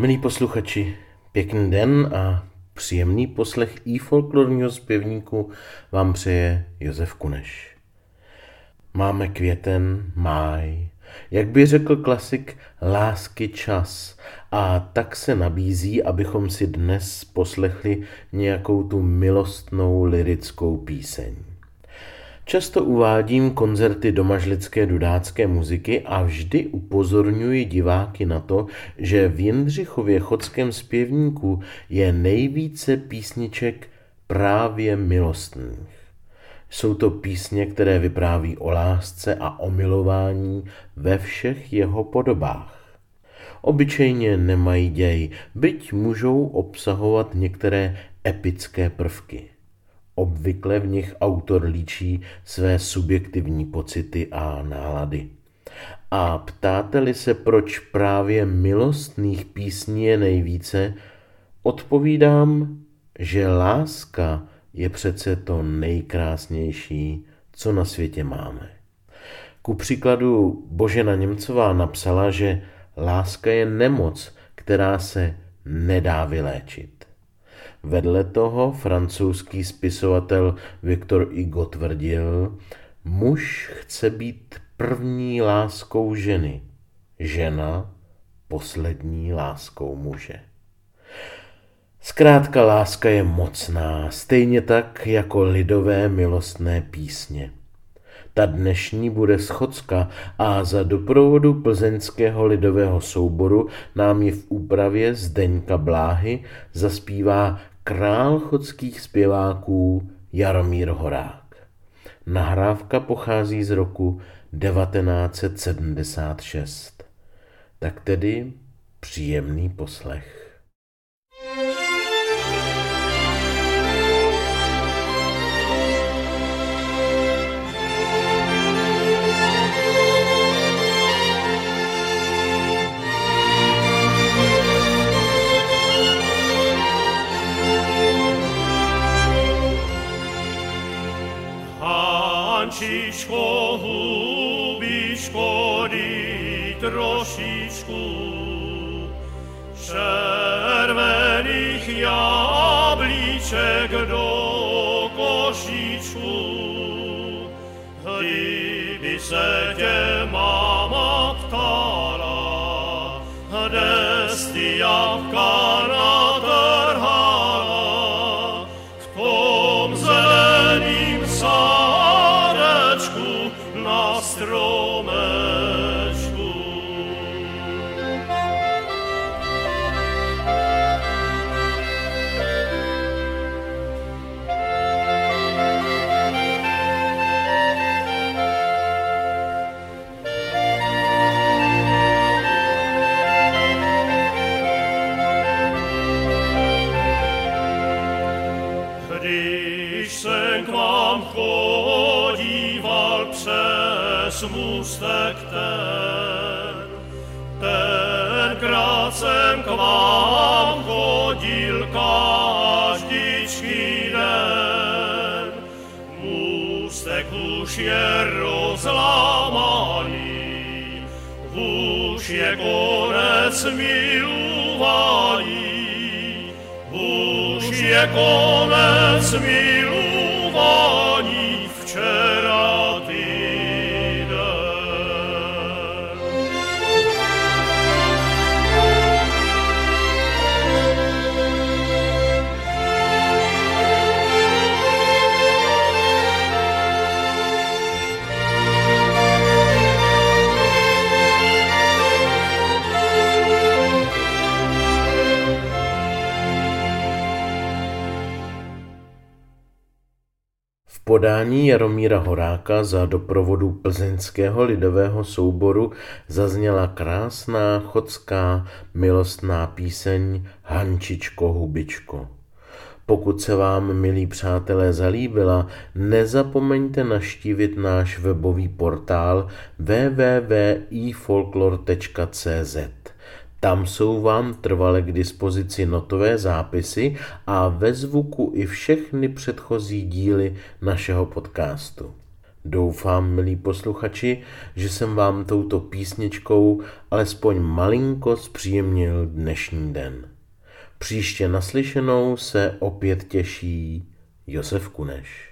Milí posluchači, pěkný den a příjemný poslech i folklorního zpěvníku vám přeje Josef Kuneš. Máme květen, máj, jak by řekl klasik, lásky čas a tak se nabízí, abychom si dnes poslechli nějakou tu milostnou lirickou píseň. Často uvádím koncerty domažlické dudácké muziky a vždy upozorňuji diváky na to, že v Jindřichově chodském zpěvníku je nejvíce písniček právě milostných. Jsou to písně, které vypráví o lásce a o milování ve všech jeho podobách. Obyčejně nemají děj, byť můžou obsahovat některé epické prvky. Obvykle v nich autor líčí své subjektivní pocity a nálady. A ptáte-li se, proč právě milostných písní je nejvíce, odpovídám, že láska je přece to nejkrásnější, co na světě máme. Ku příkladu Božena Němcová napsala, že láska je nemoc, která se nedá vyléčit. Vedle toho francouzský spisovatel Viktor Hugo tvrdil, muž chce být první láskou ženy, žena poslední láskou muže. Zkrátka láska je mocná, stejně tak jako lidové milostné písně. Ta dnešní bude schodská a za doprovodu plzeňského lidového souboru nám ji v úpravě Zdeňka Bláhy zaspívá král chodských zpěváků Jaromír Horák. Nahrávka pochází z roku 1976. Tak tedy příjemný poslech. trošičku červených jablíček do košíčku. Kdyby se tě mama ptala, kde jsi javka natrhala, tom na. Smustek ten. Tenkrát jsem k vám chodil každičký den. Mustek už je rozlámaný, už je konec milování, už je konec milování podání Jaromíra Horáka za doprovodu plzeňského lidového souboru zazněla krásná chodská milostná píseň Hančičko Hubičko. Pokud se vám, milí přátelé, zalíbila, nezapomeňte naštívit náš webový portál www.ifolklor.cz. Tam jsou vám trvale k dispozici notové zápisy a ve zvuku i všechny předchozí díly našeho podcastu. Doufám, milí posluchači, že jsem vám touto písničkou alespoň malinko zpříjemnil dnešní den. Příště naslyšenou se opět těší Josef Kuneš.